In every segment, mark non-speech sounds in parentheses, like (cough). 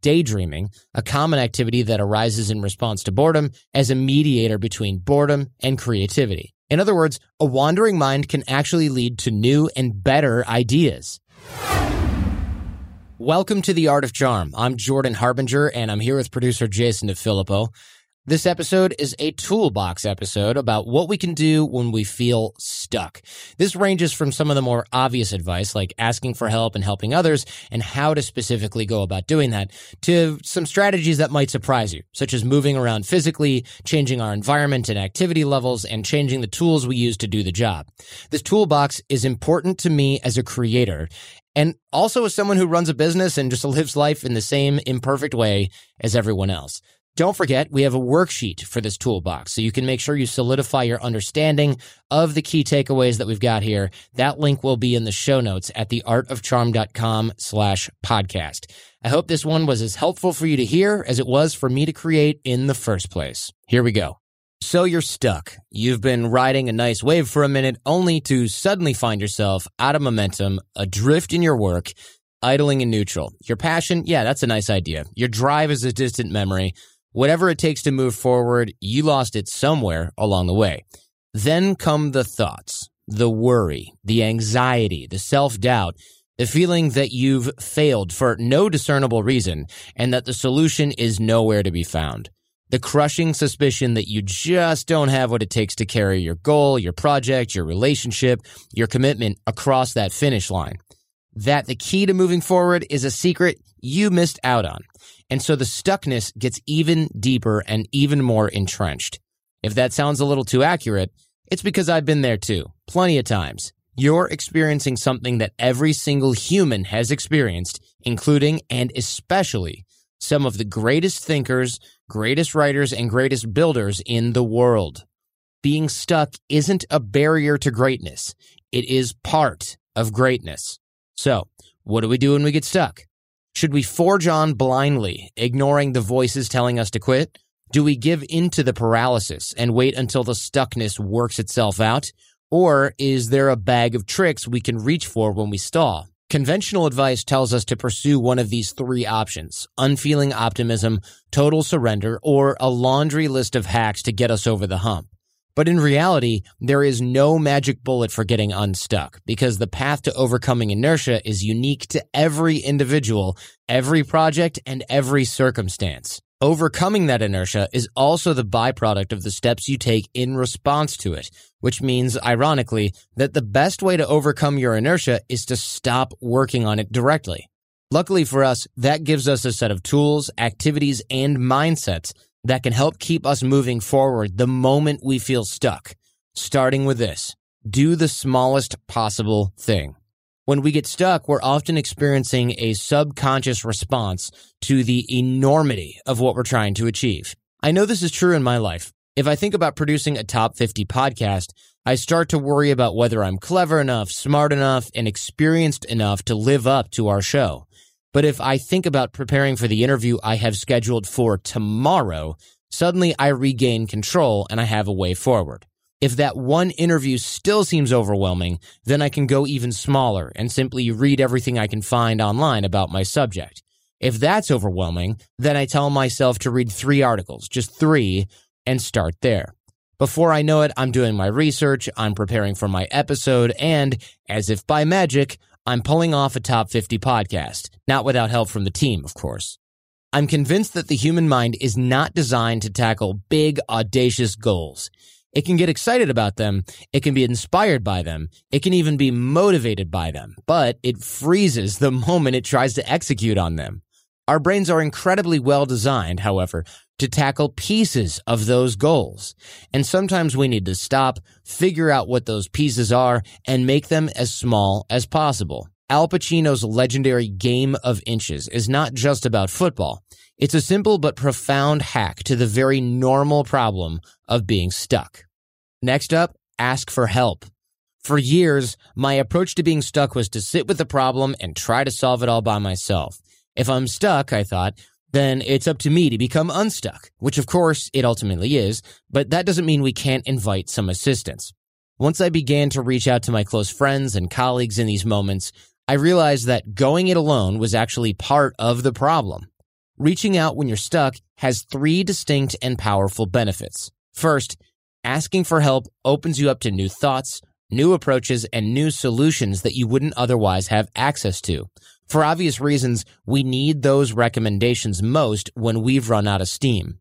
Daydreaming, a common activity that arises in response to boredom as a mediator between boredom and creativity. In other words, a wandering mind can actually lead to new and better ideas. Welcome to The Art of Charm. I'm Jordan Harbinger, and I'm here with producer Jason DeFilippo. This episode is a toolbox episode about what we can do when we feel stuck. This ranges from some of the more obvious advice, like asking for help and helping others, and how to specifically go about doing that, to some strategies that might surprise you, such as moving around physically, changing our environment and activity levels, and changing the tools we use to do the job. This toolbox is important to me as a creator, and also as someone who runs a business and just lives life in the same imperfect way as everyone else. Don't forget, we have a worksheet for this toolbox, so you can make sure you solidify your understanding of the key takeaways that we've got here. That link will be in the show notes at theartofcharm.com slash podcast. I hope this one was as helpful for you to hear as it was for me to create in the first place. Here we go. So you're stuck. You've been riding a nice wave for a minute only to suddenly find yourself out of momentum, adrift in your work, idling in neutral. Your passion, yeah, that's a nice idea. Your drive is a distant memory. Whatever it takes to move forward, you lost it somewhere along the way. Then come the thoughts, the worry, the anxiety, the self-doubt, the feeling that you've failed for no discernible reason and that the solution is nowhere to be found. The crushing suspicion that you just don't have what it takes to carry your goal, your project, your relationship, your commitment across that finish line. That the key to moving forward is a secret you missed out on. And so the stuckness gets even deeper and even more entrenched. If that sounds a little too accurate, it's because I've been there too, plenty of times. You're experiencing something that every single human has experienced, including and especially some of the greatest thinkers, greatest writers, and greatest builders in the world. Being stuck isn't a barrier to greatness. It is part of greatness. So, what do we do when we get stuck? Should we forge on blindly, ignoring the voices telling us to quit? Do we give into the paralysis and wait until the stuckness works itself out? Or is there a bag of tricks we can reach for when we stall? Conventional advice tells us to pursue one of these three options unfeeling optimism, total surrender, or a laundry list of hacks to get us over the hump. But in reality, there is no magic bullet for getting unstuck because the path to overcoming inertia is unique to every individual, every project, and every circumstance. Overcoming that inertia is also the byproduct of the steps you take in response to it, which means, ironically, that the best way to overcome your inertia is to stop working on it directly. Luckily for us, that gives us a set of tools, activities, and mindsets that can help keep us moving forward the moment we feel stuck. Starting with this do the smallest possible thing. When we get stuck, we're often experiencing a subconscious response to the enormity of what we're trying to achieve. I know this is true in my life. If I think about producing a top 50 podcast, I start to worry about whether I'm clever enough, smart enough, and experienced enough to live up to our show. But if I think about preparing for the interview I have scheduled for tomorrow, suddenly I regain control and I have a way forward. If that one interview still seems overwhelming, then I can go even smaller and simply read everything I can find online about my subject. If that's overwhelming, then I tell myself to read three articles, just three, and start there. Before I know it, I'm doing my research, I'm preparing for my episode, and as if by magic, I'm pulling off a top 50 podcast, not without help from the team, of course. I'm convinced that the human mind is not designed to tackle big, audacious goals. It can get excited about them. It can be inspired by them. It can even be motivated by them, but it freezes the (laughs) moment it tries to execute on them. Our brains are incredibly well designed, however, to tackle pieces of those goals. And sometimes we need to stop, figure out what those pieces are, and make them as small as possible. Al Pacino's legendary Game of Inches is not just about football. It's a simple but profound hack to the very normal problem of being stuck. Next up, ask for help. For years, my approach to being stuck was to sit with the problem and try to solve it all by myself. If I'm stuck, I thought, then it's up to me to become unstuck, which of course it ultimately is, but that doesn't mean we can't invite some assistance. Once I began to reach out to my close friends and colleagues in these moments, I realized that going it alone was actually part of the problem. Reaching out when you're stuck has three distinct and powerful benefits. First, asking for help opens you up to new thoughts, new approaches, and new solutions that you wouldn't otherwise have access to. For obvious reasons, we need those recommendations most when we've run out of steam.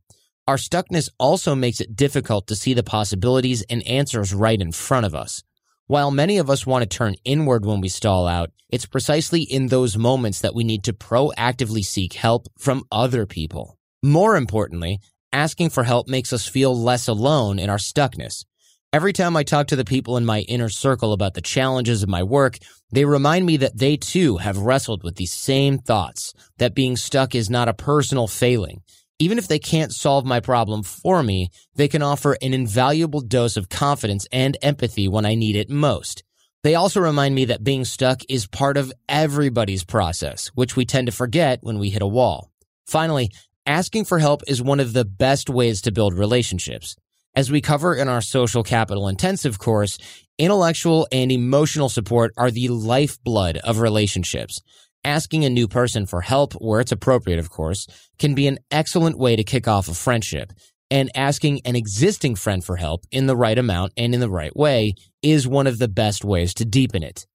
Our stuckness also makes it difficult to see the possibilities and answers right in front of us. While many of us want to turn inward when we stall out, it's precisely in those moments that we need to proactively seek help from other people. More importantly, asking for help makes us feel less alone in our stuckness. Every time I talk to the people in my inner circle about the challenges of my work, they remind me that they too have wrestled with these same thoughts, that being stuck is not a personal failing. Even if they can't solve my problem for me, they can offer an invaluable dose of confidence and empathy when I need it most. They also remind me that being stuck is part of everybody's process, which we tend to forget when we hit a wall. Finally, asking for help is one of the best ways to build relationships. As we cover in our social capital intensive course, intellectual and emotional support are the lifeblood of relationships. Asking a new person for help, where it's appropriate, of course, can be an excellent way to kick off a friendship. And asking an existing friend for help in the right amount and in the right way is one of the best ways to deepen it.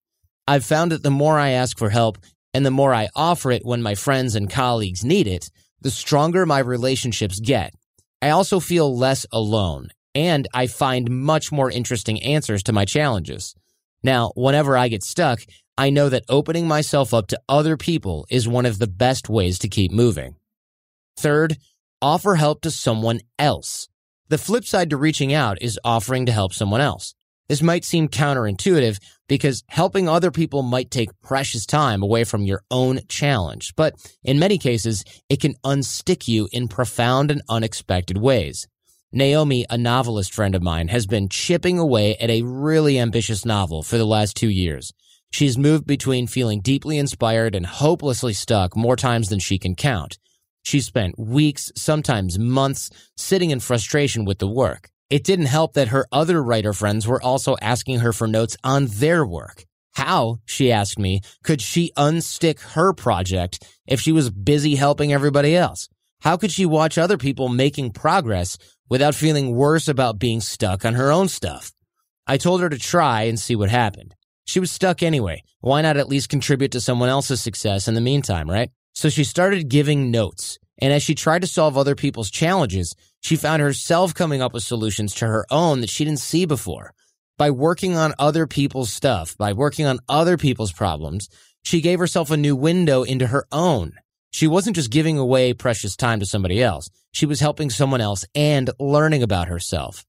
I've found that the more I ask for help and the more I offer it when my friends and colleagues need it, the stronger my relationships get. I also feel less alone and I find much more interesting answers to my challenges. Now, whenever I get stuck, I know that opening myself up to other people is one of the best ways to keep moving. Third, offer help to someone else. The flip side to reaching out is offering to help someone else. This might seem counterintuitive because helping other people might take precious time away from your own challenge, but in many cases, it can unstick you in profound and unexpected ways. Naomi, a novelist friend of mine, has been chipping away at a really ambitious novel for the last two years. She's moved between feeling deeply inspired and hopelessly stuck more times than she can count. She's spent weeks, sometimes months, sitting in frustration with the work. It didn't help that her other writer friends were also asking her for notes on their work. How, she asked me, could she unstick her project if she was busy helping everybody else? How could she watch other people making progress without feeling worse about being stuck on her own stuff? I told her to try and see what happened. She was stuck anyway. Why not at least contribute to someone else's success in the meantime, right? So she started giving notes. And as she tried to solve other people's challenges, she found herself coming up with solutions to her own that she didn't see before. By working on other people's stuff, by working on other people's problems, she gave herself a new window into her own. She wasn't just giving away precious time to somebody else. She was helping someone else and learning about herself.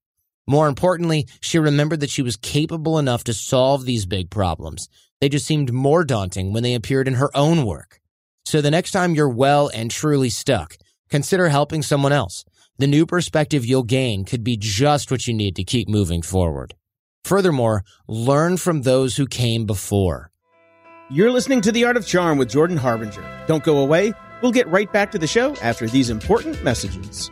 More importantly, she remembered that she was capable enough to solve these big problems. They just seemed more daunting when they appeared in her own work. So the next time you're well and truly stuck, consider helping someone else. The new perspective you'll gain could be just what you need to keep moving forward. Furthermore, learn from those who came before. You're listening to The Art of Charm with Jordan Harbinger. Don't go away. We'll get right back to the show after these important messages.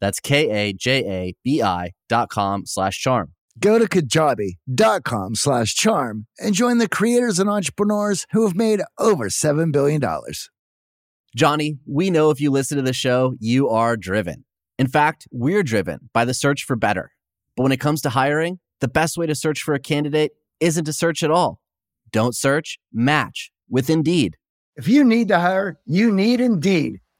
That's K-A-J-A-B-I dot com slash charm. Go to kajabi.com slash charm and join the creators and entrepreneurs who have made over $7 billion. Johnny, we know if you listen to the show, you are driven. In fact, we're driven by the search for better. But when it comes to hiring, the best way to search for a candidate isn't to search at all. Don't search, match with Indeed. If you need to hire, you need Indeed.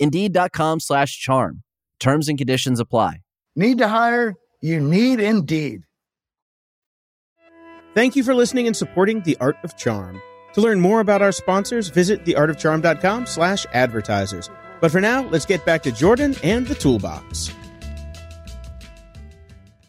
Indeed.com slash charm. Terms and conditions apply. Need to hire? You need Indeed. Thank you for listening and supporting The Art of Charm. To learn more about our sponsors, visit theartofcharm.com slash advertisers. But for now, let's get back to Jordan and the toolbox.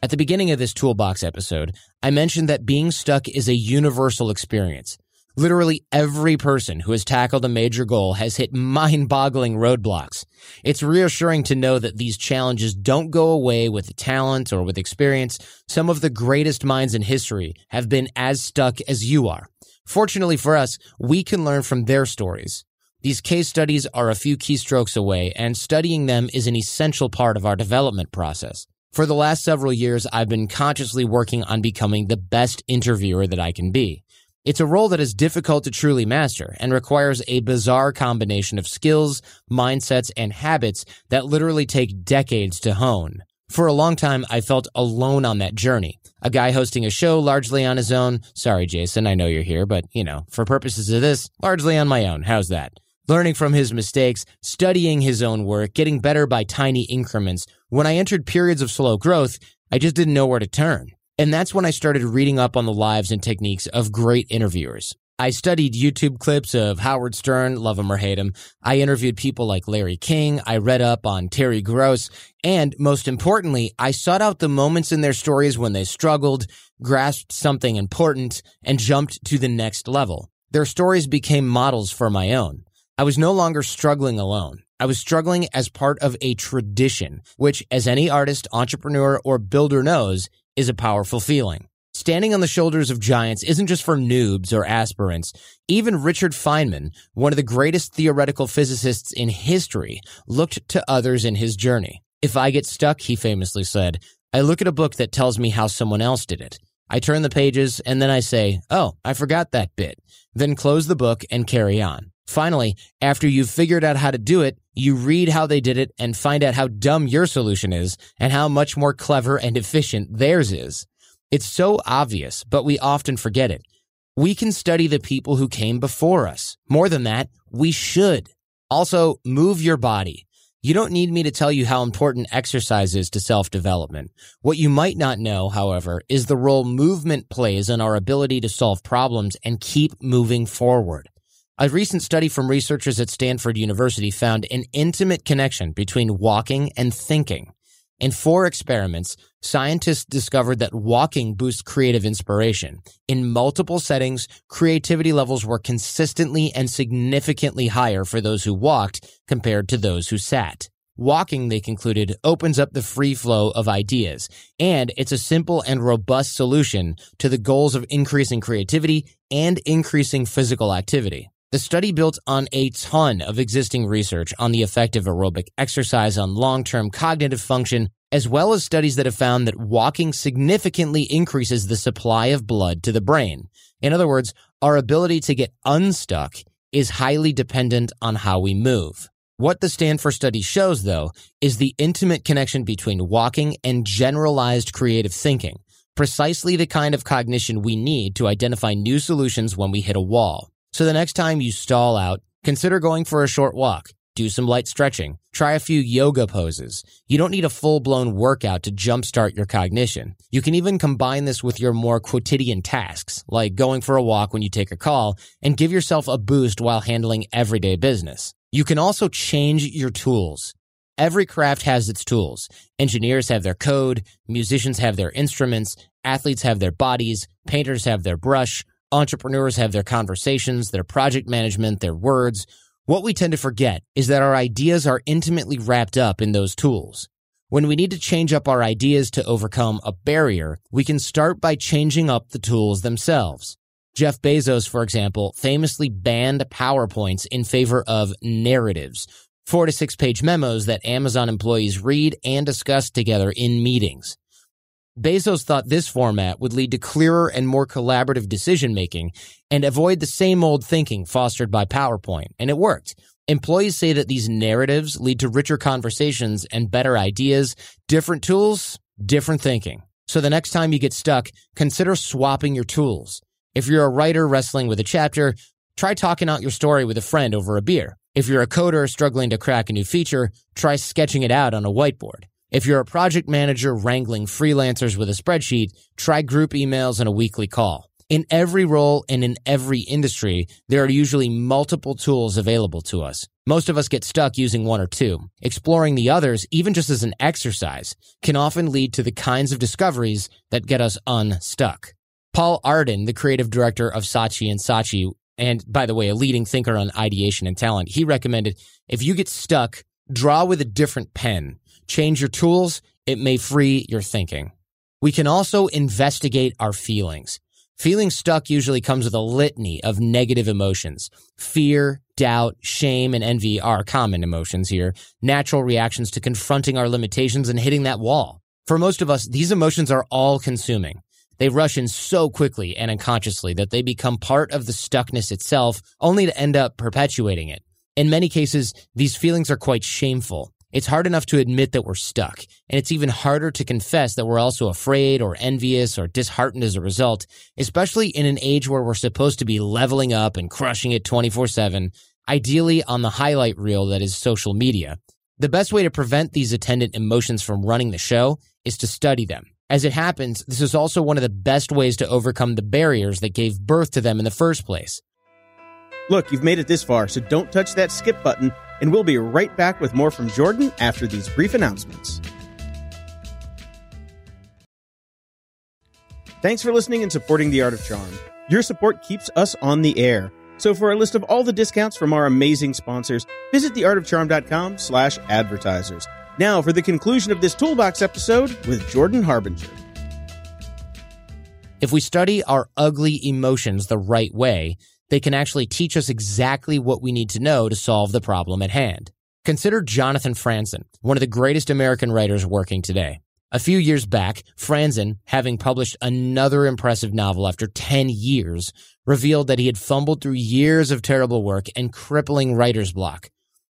At the beginning of this toolbox episode, I mentioned that being stuck is a universal experience. Literally every person who has tackled a major goal has hit mind boggling roadblocks. It's reassuring to know that these challenges don't go away with talent or with experience. Some of the greatest minds in history have been as stuck as you are. Fortunately for us, we can learn from their stories. These case studies are a few keystrokes away, and studying them is an essential part of our development process. For the last several years, I've been consciously working on becoming the best interviewer that I can be. It's a role that is difficult to truly master and requires a bizarre combination of skills, mindsets, and habits that literally take decades to hone. For a long time, I felt alone on that journey. A guy hosting a show largely on his own. Sorry, Jason, I know you're here, but you know, for purposes of this, largely on my own. How's that? Learning from his mistakes, studying his own work, getting better by tiny increments. When I entered periods of slow growth, I just didn't know where to turn. And that's when I started reading up on the lives and techniques of great interviewers. I studied YouTube clips of Howard Stern, love him or hate him. I interviewed people like Larry King. I read up on Terry Gross. And most importantly, I sought out the moments in their stories when they struggled, grasped something important, and jumped to the next level. Their stories became models for my own. I was no longer struggling alone. I was struggling as part of a tradition, which, as any artist, entrepreneur, or builder knows, is a powerful feeling. Standing on the shoulders of giants isn't just for noobs or aspirants. Even Richard Feynman, one of the greatest theoretical physicists in history, looked to others in his journey. If I get stuck, he famously said, I look at a book that tells me how someone else did it. I turn the pages and then I say, Oh, I forgot that bit. Then close the book and carry on. Finally, after you've figured out how to do it, You read how they did it and find out how dumb your solution is and how much more clever and efficient theirs is. It's so obvious, but we often forget it. We can study the people who came before us. More than that, we should. Also, move your body. You don't need me to tell you how important exercise is to self-development. What you might not know, however, is the role movement plays in our ability to solve problems and keep moving forward. A recent study from researchers at Stanford University found an intimate connection between walking and thinking. In four experiments, scientists discovered that walking boosts creative inspiration. In multiple settings, creativity levels were consistently and significantly higher for those who walked compared to those who sat. Walking, they concluded, opens up the free flow of ideas, and it's a simple and robust solution to the goals of increasing creativity and increasing physical activity. The study built on a ton of existing research on the effect of aerobic exercise on long-term cognitive function, as well as studies that have found that walking significantly increases the supply of blood to the brain. In other words, our ability to get unstuck is highly dependent on how we move. What the Stanford study shows, though, is the intimate connection between walking and generalized creative thinking, precisely the kind of cognition we need to identify new solutions when we hit a wall. So the next time you stall out, consider going for a short walk. Do some light stretching. Try a few yoga poses. You don't need a full blown workout to jumpstart your cognition. You can even combine this with your more quotidian tasks, like going for a walk when you take a call, and give yourself a boost while handling everyday business. You can also change your tools. Every craft has its tools. Engineers have their code, musicians have their instruments, athletes have their bodies, painters have their brush, Entrepreneurs have their conversations, their project management, their words. What we tend to forget is that our ideas are intimately wrapped up in those tools. When we need to change up our ideas to overcome a barrier, we can start by changing up the tools themselves. Jeff Bezos, for example, famously banned PowerPoints in favor of narratives, four to six page memos that Amazon employees read and discuss together in meetings. Bezos thought this format would lead to clearer and more collaborative decision making and avoid the same old thinking fostered by PowerPoint, and it worked. Employees say that these narratives lead to richer conversations and better ideas, different tools, different thinking. So the next time you get stuck, consider swapping your tools. If you're a writer wrestling with a chapter, try talking out your story with a friend over a beer. If you're a coder struggling to crack a new feature, try sketching it out on a whiteboard. If you're a project manager wrangling freelancers with a spreadsheet, try group emails and a weekly call. In every role and in every industry, there are usually multiple tools available to us. Most of us get stuck using one or two. Exploring the others, even just as an exercise, can often lead to the kinds of discoveries that get us unstuck. Paul Arden, the creative director of Saatchi and Saatchi, and by the way, a leading thinker on ideation and talent, he recommended if you get stuck, draw with a different pen change your tools, it may free your thinking. We can also investigate our feelings. Feeling stuck usually comes with a litany of negative emotions. Fear, doubt, shame, and envy are common emotions here, natural reactions to confronting our limitations and hitting that wall. For most of us, these emotions are all consuming. They rush in so quickly and unconsciously that they become part of the stuckness itself, only to end up perpetuating it. In many cases, these feelings are quite shameful. It's hard enough to admit that we're stuck, and it's even harder to confess that we're also afraid or envious or disheartened as a result, especially in an age where we're supposed to be leveling up and crushing it 24 7, ideally on the highlight reel that is social media. The best way to prevent these attendant emotions from running the show is to study them. As it happens, this is also one of the best ways to overcome the barriers that gave birth to them in the first place. Look, you've made it this far, so don't touch that skip button and we'll be right back with more from Jordan after these brief announcements. Thanks for listening and supporting The Art of Charm. Your support keeps us on the air. So for a list of all the discounts from our amazing sponsors, visit theartofcharm.com slash advertisers. Now for the conclusion of this Toolbox episode with Jordan Harbinger. If we study our ugly emotions the right way, they can actually teach us exactly what we need to know to solve the problem at hand. Consider Jonathan Franzen, one of the greatest American writers working today. A few years back, Franzen, having published another impressive novel after 10 years, revealed that he had fumbled through years of terrible work and crippling writer's block.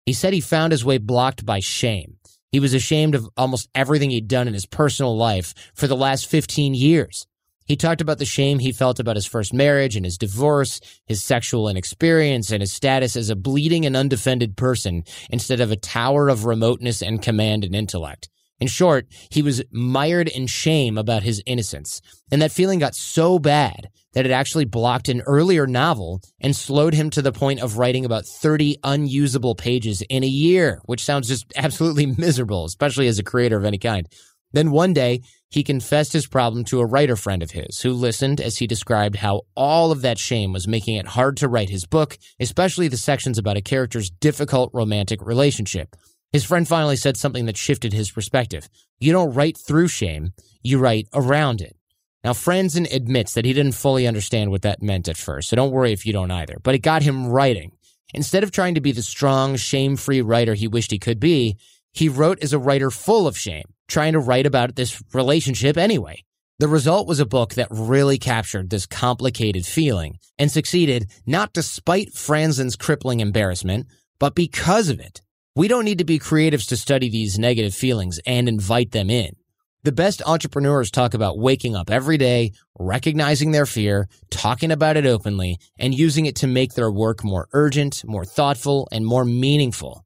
He said he found his way blocked by shame. He was ashamed of almost everything he'd done in his personal life for the last 15 years. He talked about the shame he felt about his first marriage and his divorce, his sexual inexperience, and his status as a bleeding and undefended person instead of a tower of remoteness and command and intellect. In short, he was mired in shame about his innocence. And that feeling got so bad that it actually blocked an earlier novel and slowed him to the point of writing about 30 unusable pages in a year, which sounds just (laughs) absolutely miserable, especially as a creator of any kind. Then one day, he confessed his problem to a writer friend of his who listened as he described how all of that shame was making it hard to write his book, especially the sections about a character's difficult romantic relationship. His friend finally said something that shifted his perspective. You don't write through shame, you write around it. Now, Franzen admits that he didn't fully understand what that meant at first, so don't worry if you don't either. But it got him writing. Instead of trying to be the strong, shame free writer he wished he could be, he wrote as a writer full of shame, trying to write about this relationship anyway. The result was a book that really captured this complicated feeling and succeeded not despite Franzen's crippling embarrassment, but because of it. We don't need to be creatives to study these negative feelings and invite them in. The best entrepreneurs talk about waking up every day, recognizing their fear, talking about it openly, and using it to make their work more urgent, more thoughtful, and more meaningful.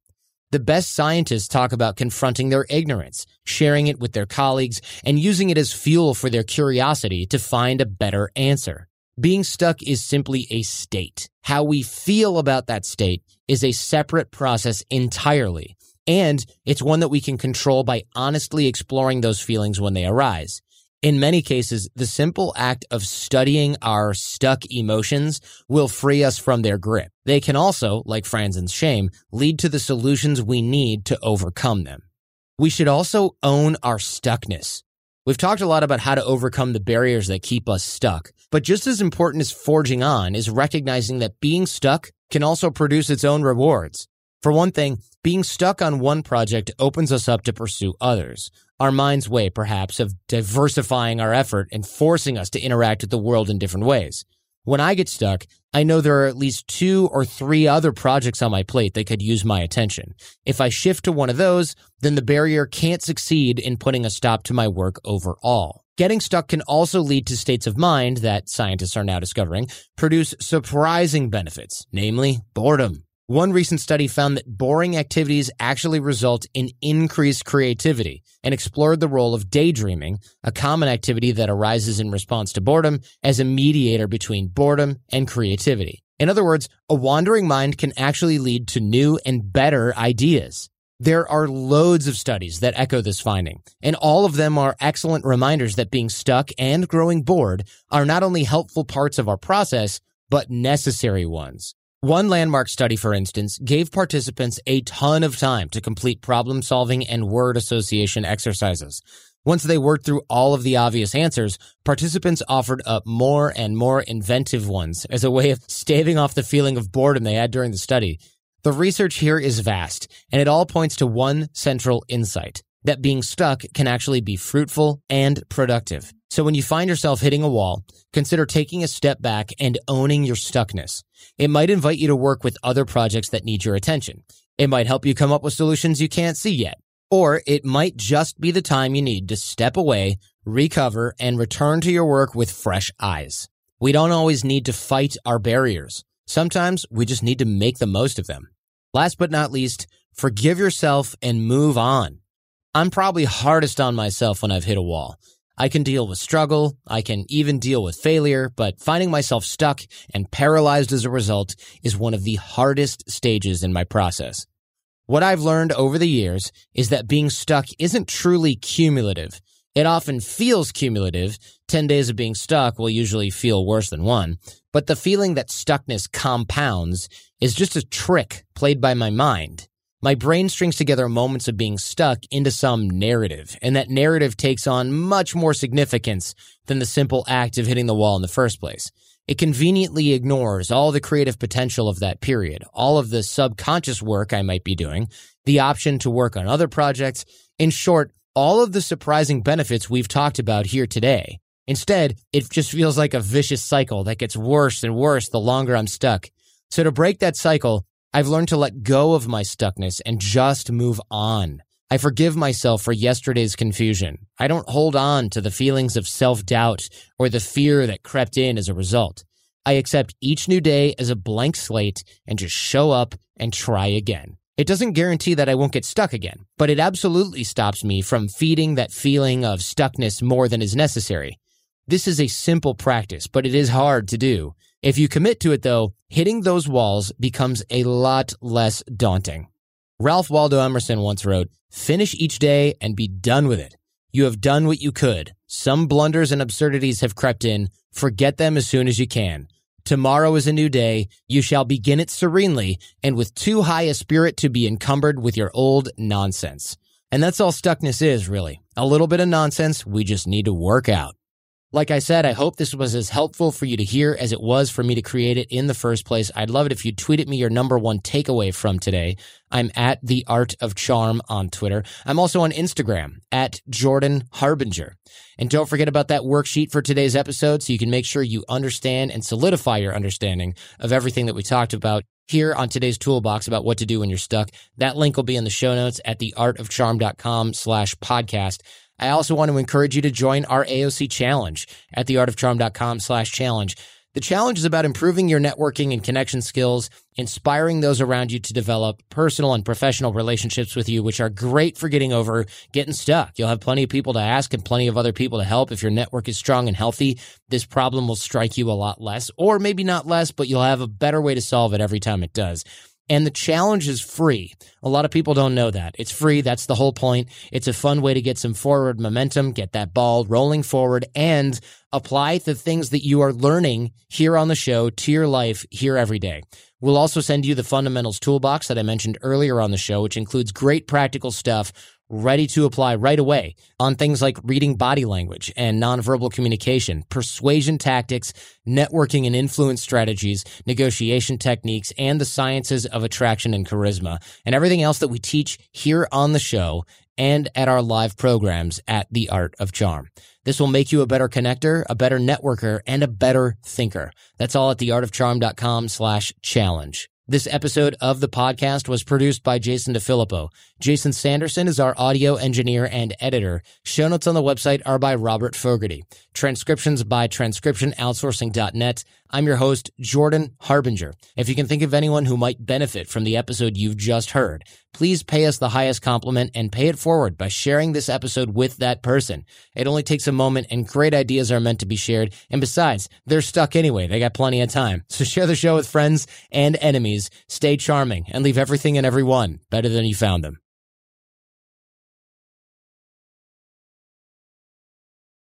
The best scientists talk about confronting their ignorance, sharing it with their colleagues, and using it as fuel for their curiosity to find a better answer. Being stuck is simply a state. How we feel about that state is a separate process entirely. And it's one that we can control by honestly exploring those feelings when they arise. In many cases, the simple act of studying our stuck emotions will free us from their grip. They can also, like Franzen's shame, lead to the solutions we need to overcome them. We should also own our stuckness. We've talked a lot about how to overcome the barriers that keep us stuck, but just as important as forging on is recognizing that being stuck can also produce its own rewards. For one thing, being stuck on one project opens us up to pursue others our mind's way, perhaps, of diversifying our effort and forcing us to interact with the world in different ways. When I get stuck, I know there are at least two or three other projects on my plate that could use my attention. If I shift to one of those, then the barrier can't succeed in putting a stop to my work overall. Getting stuck can also lead to states of mind that scientists are now discovering produce surprising benefits, namely boredom. One recent study found that boring activities actually result in increased creativity and explored the role of daydreaming, a common activity that arises in response to boredom, as a mediator between boredom and creativity. In other words, a wandering mind can actually lead to new and better ideas. There are loads of studies that echo this finding, and all of them are excellent reminders that being stuck and growing bored are not only helpful parts of our process, but necessary ones. One landmark study, for instance, gave participants a ton of time to complete problem solving and word association exercises. Once they worked through all of the obvious answers, participants offered up more and more inventive ones as a way of staving off the feeling of boredom they had during the study. The research here is vast, and it all points to one central insight that being stuck can actually be fruitful and productive. So when you find yourself hitting a wall, consider taking a step back and owning your stuckness. It might invite you to work with other projects that need your attention. It might help you come up with solutions you can't see yet. Or it might just be the time you need to step away, recover, and return to your work with fresh eyes. We don't always need to fight our barriers. Sometimes we just need to make the most of them. Last but not least, forgive yourself and move on. I'm probably hardest on myself when I've hit a wall. I can deal with struggle. I can even deal with failure, but finding myself stuck and paralyzed as a result is one of the hardest stages in my process. What I've learned over the years is that being stuck isn't truly cumulative. It often feels cumulative. 10 days of being stuck will usually feel worse than one, but the feeling that stuckness compounds is just a trick played by my mind. My brain strings together moments of being stuck into some narrative, and that narrative takes on much more significance than the simple act of hitting the wall in the first place. It conveniently ignores all the creative potential of that period, all of the subconscious work I might be doing, the option to work on other projects, in short, all of the surprising benefits we've talked about here today. Instead, it just feels like a vicious cycle that gets worse and worse the longer I'm stuck. So to break that cycle, I've learned to let go of my stuckness and just move on. I forgive myself for yesterday's confusion. I don't hold on to the feelings of self doubt or the fear that crept in as a result. I accept each new day as a blank slate and just show up and try again. It doesn't guarantee that I won't get stuck again, but it absolutely stops me from feeding that feeling of stuckness more than is necessary. This is a simple practice, but it is hard to do. If you commit to it though, hitting those walls becomes a lot less daunting. Ralph Waldo Emerson once wrote, finish each day and be done with it. You have done what you could. Some blunders and absurdities have crept in. Forget them as soon as you can. Tomorrow is a new day. You shall begin it serenely and with too high a spirit to be encumbered with your old nonsense. And that's all stuckness is, really. A little bit of nonsense we just need to work out. Like I said, I hope this was as helpful for you to hear as it was for me to create it in the first place. I'd love it if you tweeted me your number one takeaway from today. I'm at the art of charm on Twitter. I'm also on Instagram at Jordan Harbinger. And don't forget about that worksheet for today's episode so you can make sure you understand and solidify your understanding of everything that we talked about here on today's toolbox about what to do when you're stuck. That link will be in the show notes at theartofcharm.com slash podcast. I also want to encourage you to join our AOC challenge at theartofcharm.com slash challenge. The challenge is about improving your networking and connection skills, inspiring those around you to develop personal and professional relationships with you, which are great for getting over getting stuck. You'll have plenty of people to ask and plenty of other people to help. If your network is strong and healthy, this problem will strike you a lot less, or maybe not less, but you'll have a better way to solve it every time it does. And the challenge is free. A lot of people don't know that. It's free. That's the whole point. It's a fun way to get some forward momentum, get that ball rolling forward, and apply the things that you are learning here on the show to your life here every day. We'll also send you the fundamentals toolbox that I mentioned earlier on the show, which includes great practical stuff ready to apply right away on things like reading body language and nonverbal communication, persuasion tactics, networking and influence strategies, negotiation techniques, and the sciences of attraction and charisma, and everything else that we teach here on the show and at our live programs at The Art of Charm. This will make you a better connector, a better networker, and a better thinker. That's all at theartofcharm.com slash challenge. This episode of the podcast was produced by Jason DeFilippo. Jason Sanderson is our audio engineer and editor. Show notes on the website are by Robert Fogarty. Transcriptions by transcriptionoutsourcing.net. I'm your host, Jordan Harbinger. If you can think of anyone who might benefit from the episode you've just heard, please pay us the highest compliment and pay it forward by sharing this episode with that person. It only takes a moment and great ideas are meant to be shared. And besides, they're stuck anyway. They got plenty of time. So share the show with friends and enemies. Stay charming and leave everything and everyone better than you found them.